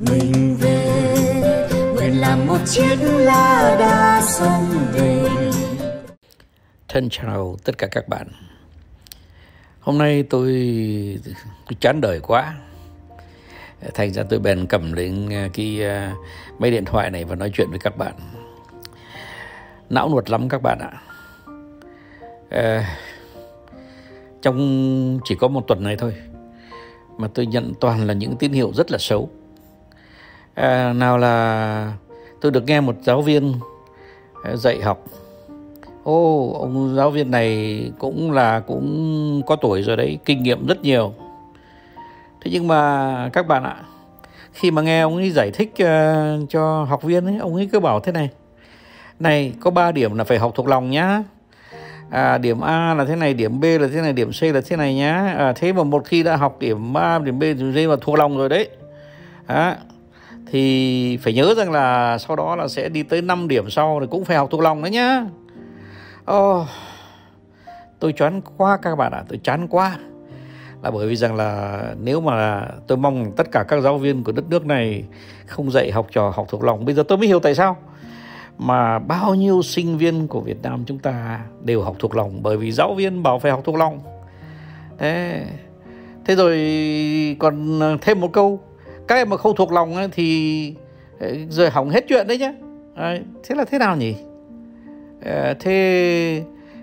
mình về. Nguyện làm một chiếc lá đa sông về. Thân chào tất cả các bạn. Hôm nay tôi, tôi chán đời quá. Thành ra tôi bèn cầm lên à, cái uh, máy điện thoại này và nói chuyện với các bạn. Não nuột lắm các bạn ạ. À, trong chỉ có một tuần này thôi mà tôi nhận toàn là những tín hiệu rất là xấu à, nào là tôi được nghe một giáo viên à, dạy học. Ô ông giáo viên này cũng là cũng có tuổi rồi đấy kinh nghiệm rất nhiều. Thế nhưng mà các bạn ạ khi mà nghe ông ấy giải thích uh, cho học viên ấy ông ấy cứ bảo thế này. Này có 3 điểm là phải học thuộc lòng nhá. À, điểm A là thế này điểm B là thế này điểm C là thế này nhá. À, thế mà một khi đã học điểm A điểm B điểm C mà thuộc lòng rồi đấy. À, thì phải nhớ rằng là sau đó là sẽ đi tới 5 điểm sau thì cũng phải học thuộc lòng đấy nhá. Oh, tôi chán quá các bạn ạ à, tôi chán quá. Là bởi vì rằng là nếu mà tôi mong tất cả các giáo viên của đất nước này không dạy học trò học thuộc lòng bây giờ tôi mới hiểu tại sao mà bao nhiêu sinh viên của Việt Nam chúng ta đều học thuộc lòng bởi vì giáo viên bảo phải học thuộc lòng. Thế thế rồi còn thêm một câu các em mà không thuộc lòng thì ờ, rồi hỏng hết chuyện đấy nhá. À, thế là thế nào nhỉ? À, thế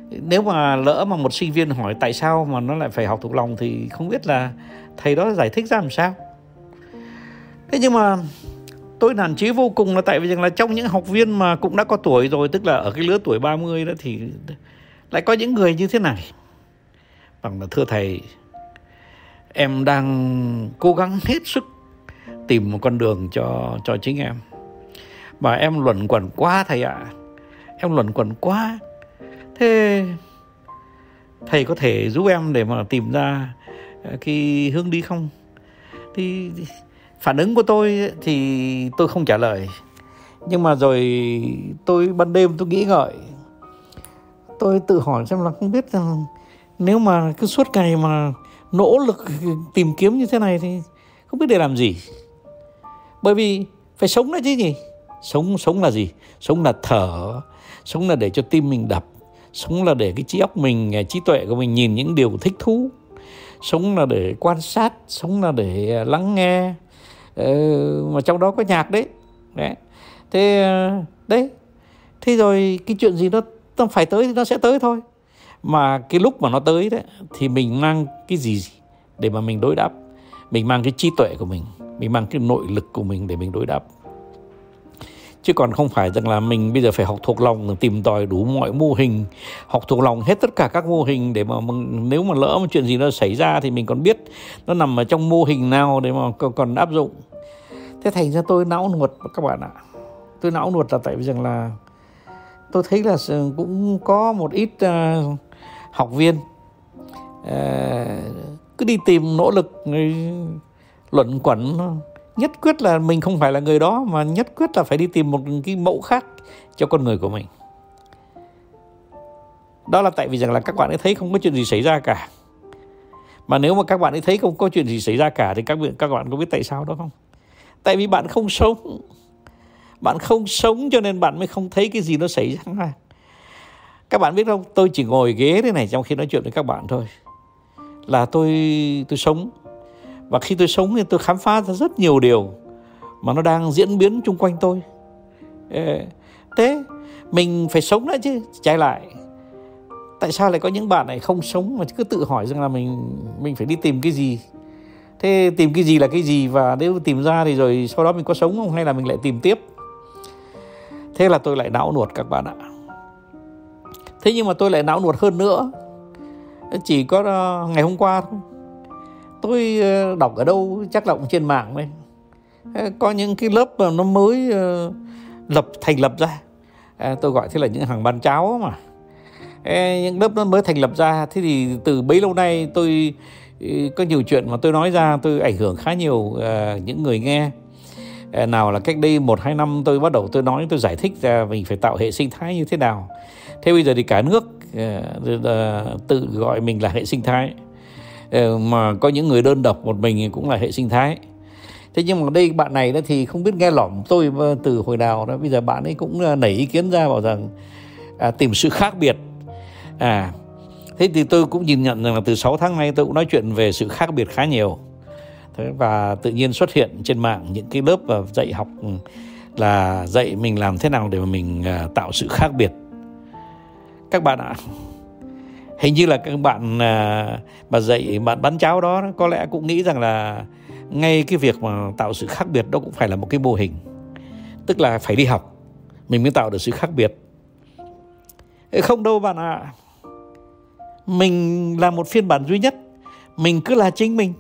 nếu mà lỡ mà một sinh viên hỏi tại sao mà nó lại phải học thuộc lòng thì không biết là thầy đó giải thích ra làm sao. Thế nhưng mà tôi nản chí vô cùng là tại vì rằng là trong những học viên mà cũng đã có tuổi rồi tức là ở cái lứa tuổi 30 đó thì lại có những người như thế này. Bằng là thưa thầy em đang cố gắng hết sức tìm một con đường cho cho chính em. Mà em luẩn quẩn quá thầy ạ. À. em luẩn quẩn quá. Thế thầy có thể giúp em để mà tìm ra ờ, cái hướng đi không? Thì phản ứng của tôi thì tôi không trả lời. Nhưng mà rồi tôi ban đêm tôi nghĩ ngợi. Tôi tự hỏi xem là không biết rằng nếu mà cứ suốt ngày mà nỗ lực tìm kiếm như thế này thì không biết để làm gì. Bởi vì phải sống đấy chứ gì sống sống là gì? Sống là thở sống là để cho tim mình đập sống là để cái trí óc mình à, trí tuệ của mình nhìn những điều thích thú sống là để quan sát sống là để à, lắng nghe. Ừ, mà trong đó có nhạc đấy. Đấy. Thế à, đấy. Thế rồi cái chuyện gì nó nó phải tới thì nó sẽ tới thôi. Mà cái lúc mà nó tới đấy thì mình mang cái gì để mà mình đối đáp? Mình mang cái trí tuệ của mình mình mang cái nội lực của mình để mình đối đáp. Chứ còn không phải rằng là mình bây giờ phải học thuộc lòng tìm tòi đủ mọi mô hình học thuộc lòng hết tất cả các mô hình để mà nếu mà lỡ một chuyện gì nó xảy ra thì mình còn biết nó nằm ở trong mô hình nào để mà còn áp dụng. Thế thành ra tôi não nuột các bạn ạ. Tôi não nuột là tại vì rằng là tôi thấy là cũng có một ít uh, học viên uh, cứ đi tìm nỗ lực luận quẩn. Nhất quyết là mình không phải là người đó, mà nhất quyết là phải đi tìm một cái mẫu khác cho con người của mình. Đó là tại vì rằng là các bạn ấy thấy không có chuyện gì xảy ra cả. Mà nếu mà các bạn ấy thấy không có chuyện gì xảy ra cả, thì các bạn các bạn có biết tại sao đó không? Tại vì bạn không sống. Bạn không sống cho nên bạn mới không thấy cái gì nó xảy ra. Các bạn biết không? Tôi chỉ ngồi ghế thế này trong khi nói chuyện với các bạn thôi là tôi tôi sống. Và khi tôi sống thì tôi khám phá ra rất nhiều điều mà nó đang diễn biến chung quanh tôi. Thế mình phải sống đã chứ. Trái lại, tại sao lại có những bạn này không sống mà cứ tự hỏi rằng là mình mình phải đi tìm cái gì? Thế tìm cái gì là cái gì? Và nếu tìm ra thì rồi sau đó mình có sống không? Hay là mình lại tìm tiếp? Thế là tôi lại não nuột các bạn ạ. Thế nhưng mà tôi lại não nuột hơn nữa chỉ có ờ, ngày hôm qua thôi. Tôi ờ, đọc ở đâu chắc là cũng trên mạng đây ờ, có những cái lớp mà nó mới lập, thành lập ra. Tôi gọi thế là những hàng bán cháo mà. Những lớp nó mới thành lập ra. Thế thì từ bấy lâu nay tôi có nhiều chuyện mà tôi nói ra, tôi ảnh hưởng khá nhiều những người nghe. Ờ, nào là cách đây một hai năm tôi bắt đầu tôi nói tôi giải thích ra mình phải tạo hệ sinh thái như thế nào. Thế bây giờ thì cả nước ờ, tự gọi mình là hệ sinh thái. Ờ, mà có những người đơn độc một mình cũng là hệ sinh thái. Thế nhưng mà đây bạn này đó thì không biết nghe lỏm tôi từ hồi nào đó. Bây giờ bạn ấy cũng nảy ý kiến ra bảo rằng à, tìm sự khác biệt. À thế thì tôi cũng nhìn nhận rằng là từ 6 tháng nay tôi cũng nói chuyện về sự khác biệt khá nhiều thế và tự nhiên xuất hiện trên mạng những cái lớp và dạy học ừ, là dạy mình làm thế nào để mà mình ờ, tạo sự khác biệt. Các bạn ạ, hình như là các bạn ờ, mà dạy, bạn bán cháo đó, có lẽ cũng nghĩ rằng là ngay cái việc mà tạo sự khác biệt đó cũng phải là một cái mô hình. Tức là phải đi học, mình mới tạo được sự khác biệt. Không đâu bạn ạ. À. mình là một phiên bản duy nhất, mình cứ là chính mình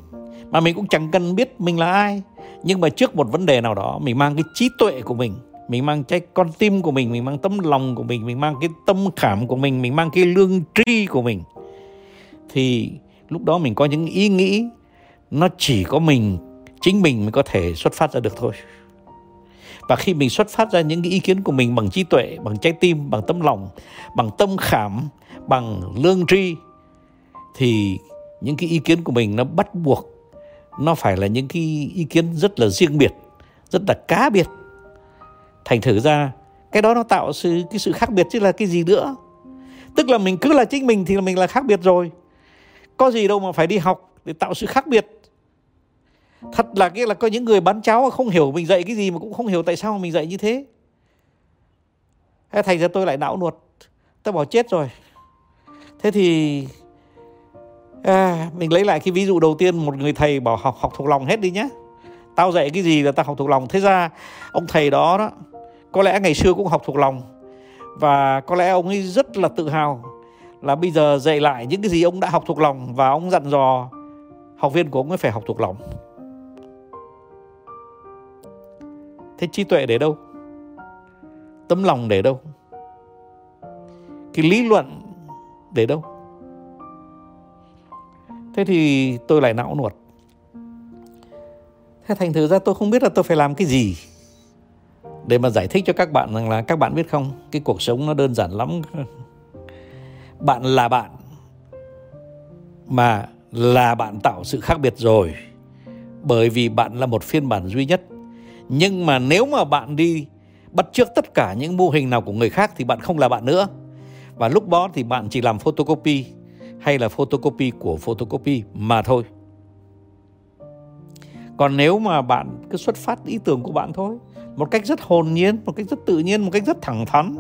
mà mình cũng chẳng cần biết mình là ai. Nhưng mà trước một vấn đề nào đó, mình mang cái trí tuệ của mình mình mang cái con tim của mình mình mang tấm lòng của mình mình mang cái tâm cảm của mình mình mang cái lương tri của mình, thì lúc đó mình có những ý nghĩ, nó chỉ có mình, chính mình mới có thể xuất phát ra được thôi. Và khi mình xuất phát ra những cái ý kiến của mình bằng trí tuệ, bằng trái tim, bằng tấm lòng, bằng tâm khảm, bằng lương tri, thì những cái ý kiến của mình nó bắt buộc nó phải là những cái ý kiến rất là riêng biệt, rất là cá biệt. Thành thử ra, cái đó nó tạo sự, cái sự khác biệt chứ là cái gì nữa. Tức là mình cứ là chính mình thì là mình là khác biệt rồi. Có gì đâu mà phải đi học để tạo sự khác biệt. Thật là cái là có những người bán cháo không hiểu mình dạy cái gì mà cũng không hiểu tại sao mình dạy như thế thành ra tôi lại não nuột. Tôi bảo chết rồi. Thế thì à, mình lấy lại cái ví dụ đầu tiên một người thầy bảo học học thuộc lòng hết đi nhé tao dạy cái gì là tao học thuộc lòng. Thế ra ông thầy đó đó có lẽ ngày xưa cũng học thuộc lòng. Và có lẽ ông ấy rất là tự hào là bây giờ dạy lại những cái gì ông đã học thuộc lòng và ông dặn dò học viên của ông ấy phải học thuộc lòng. Thế trí tuệ để đâu? Tấm lòng để đâu? Cái lý luận để đâu? Thế thì tôi lại não nuột. Thế thành thử ra tôi không biết là tôi phải làm cái gì để mà giải thích cho các bạn rằng là các bạn biết không, cái cuộc sống nó đơn giản lắm. Bạn là bạn mà là bạn tạo sự khác biệt rồi, bởi vì bạn là một phiên bản duy nhất. Nhưng mà nếu mà bạn đi bắt trước tất cả những mô hình nào của người khác thì bạn không là bạn nữa. Và lúc đó thì bạn chỉ làm photocopy hay là photocopy của photocopy mà thôi. Còn nếu mà bạn cứ xuất phát ý tưởng của bạn thôi, một cách rất hồn nhiên, một cách rất tự nhiên, một cách rất thẳng thắn,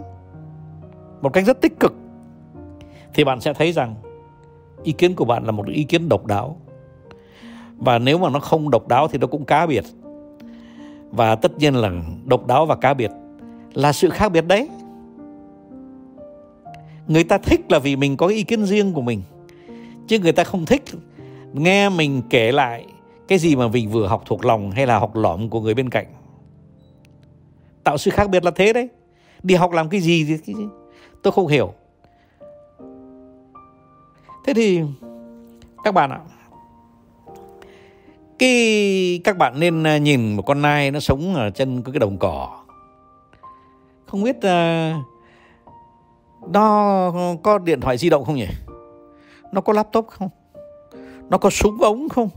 một cách rất tích cực, thì bạn sẽ thấy rằng ý kiến của bạn là một ý kiến độc đáo. Và nếu mà nó không độc đáo thì nó cũng cá biệt. Và tất nhiên là độc đáo và cá biệt là sự khác biệt đấy. Người ta thích là vì mình có ý kiến riêng của mình chứ người ta không thích. Nghe mình kể lại cái gì mà mình vừa học thuộc lòng hay là học lỏm của người bên cạnh? Tạo sự khác biệt là thế đấy. Đi học làm cái gì thì tôi không hiểu. Thế thì các bạn ạ cái các bạn nên à, nhìn một con nai nó sống ở chân cái đồng cỏ. Không biết uh, nó có điện thoại di động không nhỉ? Nó có laptop không? Nó có súng ống không?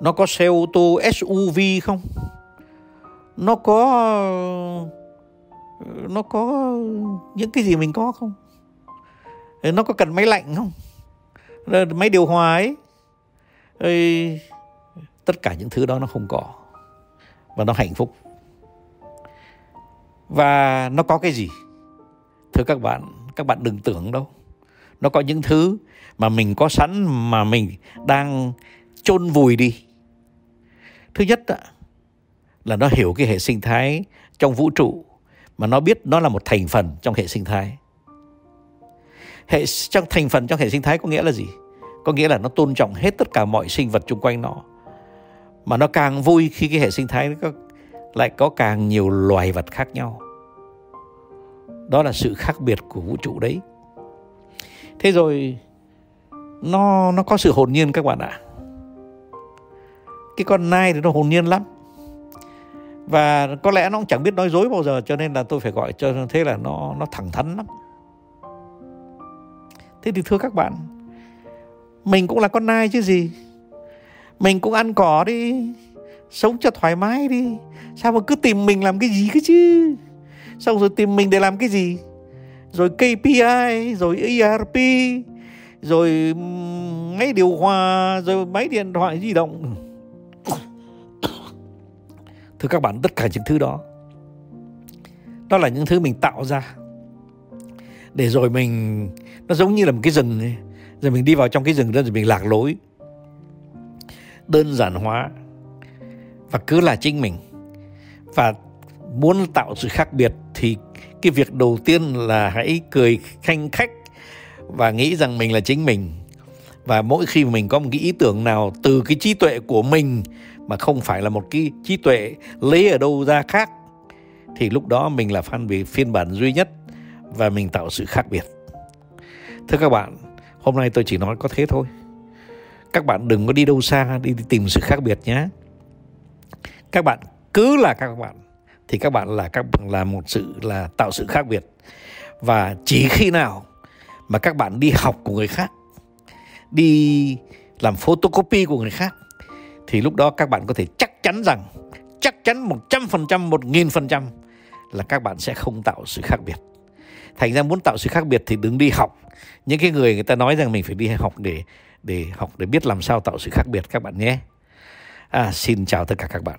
Nó có xe ô tô SUV không? Nó có nó có những cái gì mình có không? Nó có cần máy lạnh không? Ờ, máy điều hòa ấy. Ê, tất cả những thứ đó nó không có. Và nó hạnh phúc. Và nó có cái gì? Thưa các bạn các bạn đừng tưởng đâu nó có những thứ mà mình có sẵn mà mình đang chôn vùi đi. Thứ nhất là nó hiểu cái hệ sinh thái trong vũ trụ mà nó biết nó là một thành phần trong hệ sinh thái. Hệ trong thành phần trong hệ sinh thái có nghĩa là gì? Có nghĩa là nó tôn trọng hết tất cả mọi sinh vật chung quanh nó. Mà nó càng vui khi cái hệ sinh thái nó có, lại có càng nhiều loài vật khác nhau. Đó là sự khác biệt của vũ trụ đấy thế rồi nó nó có sự hồn nhiên các bạn ạ. Cái con nai thì nó hồn nhiên lắm. Và có lẽ nó cũng chẳng biết nói dối bao giờ, cho nên là tôi phải gọi cho thế là nó nó thẳng thắn lắm. Thế thì thưa các bạn, mình cũng là con nai chứ gì? Mình cũng ăn cỏ đi, sống cho thoải mái đi. Sao mà cứ tìm mình làm cái gì cơ chứ? Xong rồi tìm mình để làm cái gì? Rồi KPI rồi ERP rồi máy điều hòa, rồi máy điện thoại di động thưa các bạn, tất cả những thứ đó đó là những thứ mình tạo ra để rồi mình, nó giống như là một cái rừng ấy. rồi mình đi vào trong cái rừng đó rồi mình lạc lối, đơn giản hóa, và cứ là chính mình và muốn tạo sự khác biệt cái việc đầu tiên là hãy cười khanh khách và nghĩ rằng mình là chính mình. Và mỗi khi mình có một cái ý tưởng nào từ cái trí tuệ của mình mà không phải là một cái trí tuệ lấy ở đâu ra khác, thì lúc đó mình là phan biệt phiên bản duy nhất và mình tạo sự khác biệt. Thưa các bạn, hôm nay tôi chỉ nói có thế thôi. Các bạn đừng có đi đâu xa, đi tìm sự khác biệt nhé. Các bạn cứ là các bạn thì các bạn là các bạn là một sự là tạo sự khác biệt và chỉ khi nào mà các bạn đi học của người khác đi làm photocopy của người khác thì lúc đó các bạn có thể chắc chắn rằng chắc chắn 100%, 1000% là các bạn sẽ không tạo sự khác biệt. Thành ra muốn tạo sự khác biệt thì đừng đi học. Những cái người người ta nói rằng mình phải đi học để để học để biết làm sao tạo sự khác biệt các bạn nhé. À, xin chào tất cả các bạn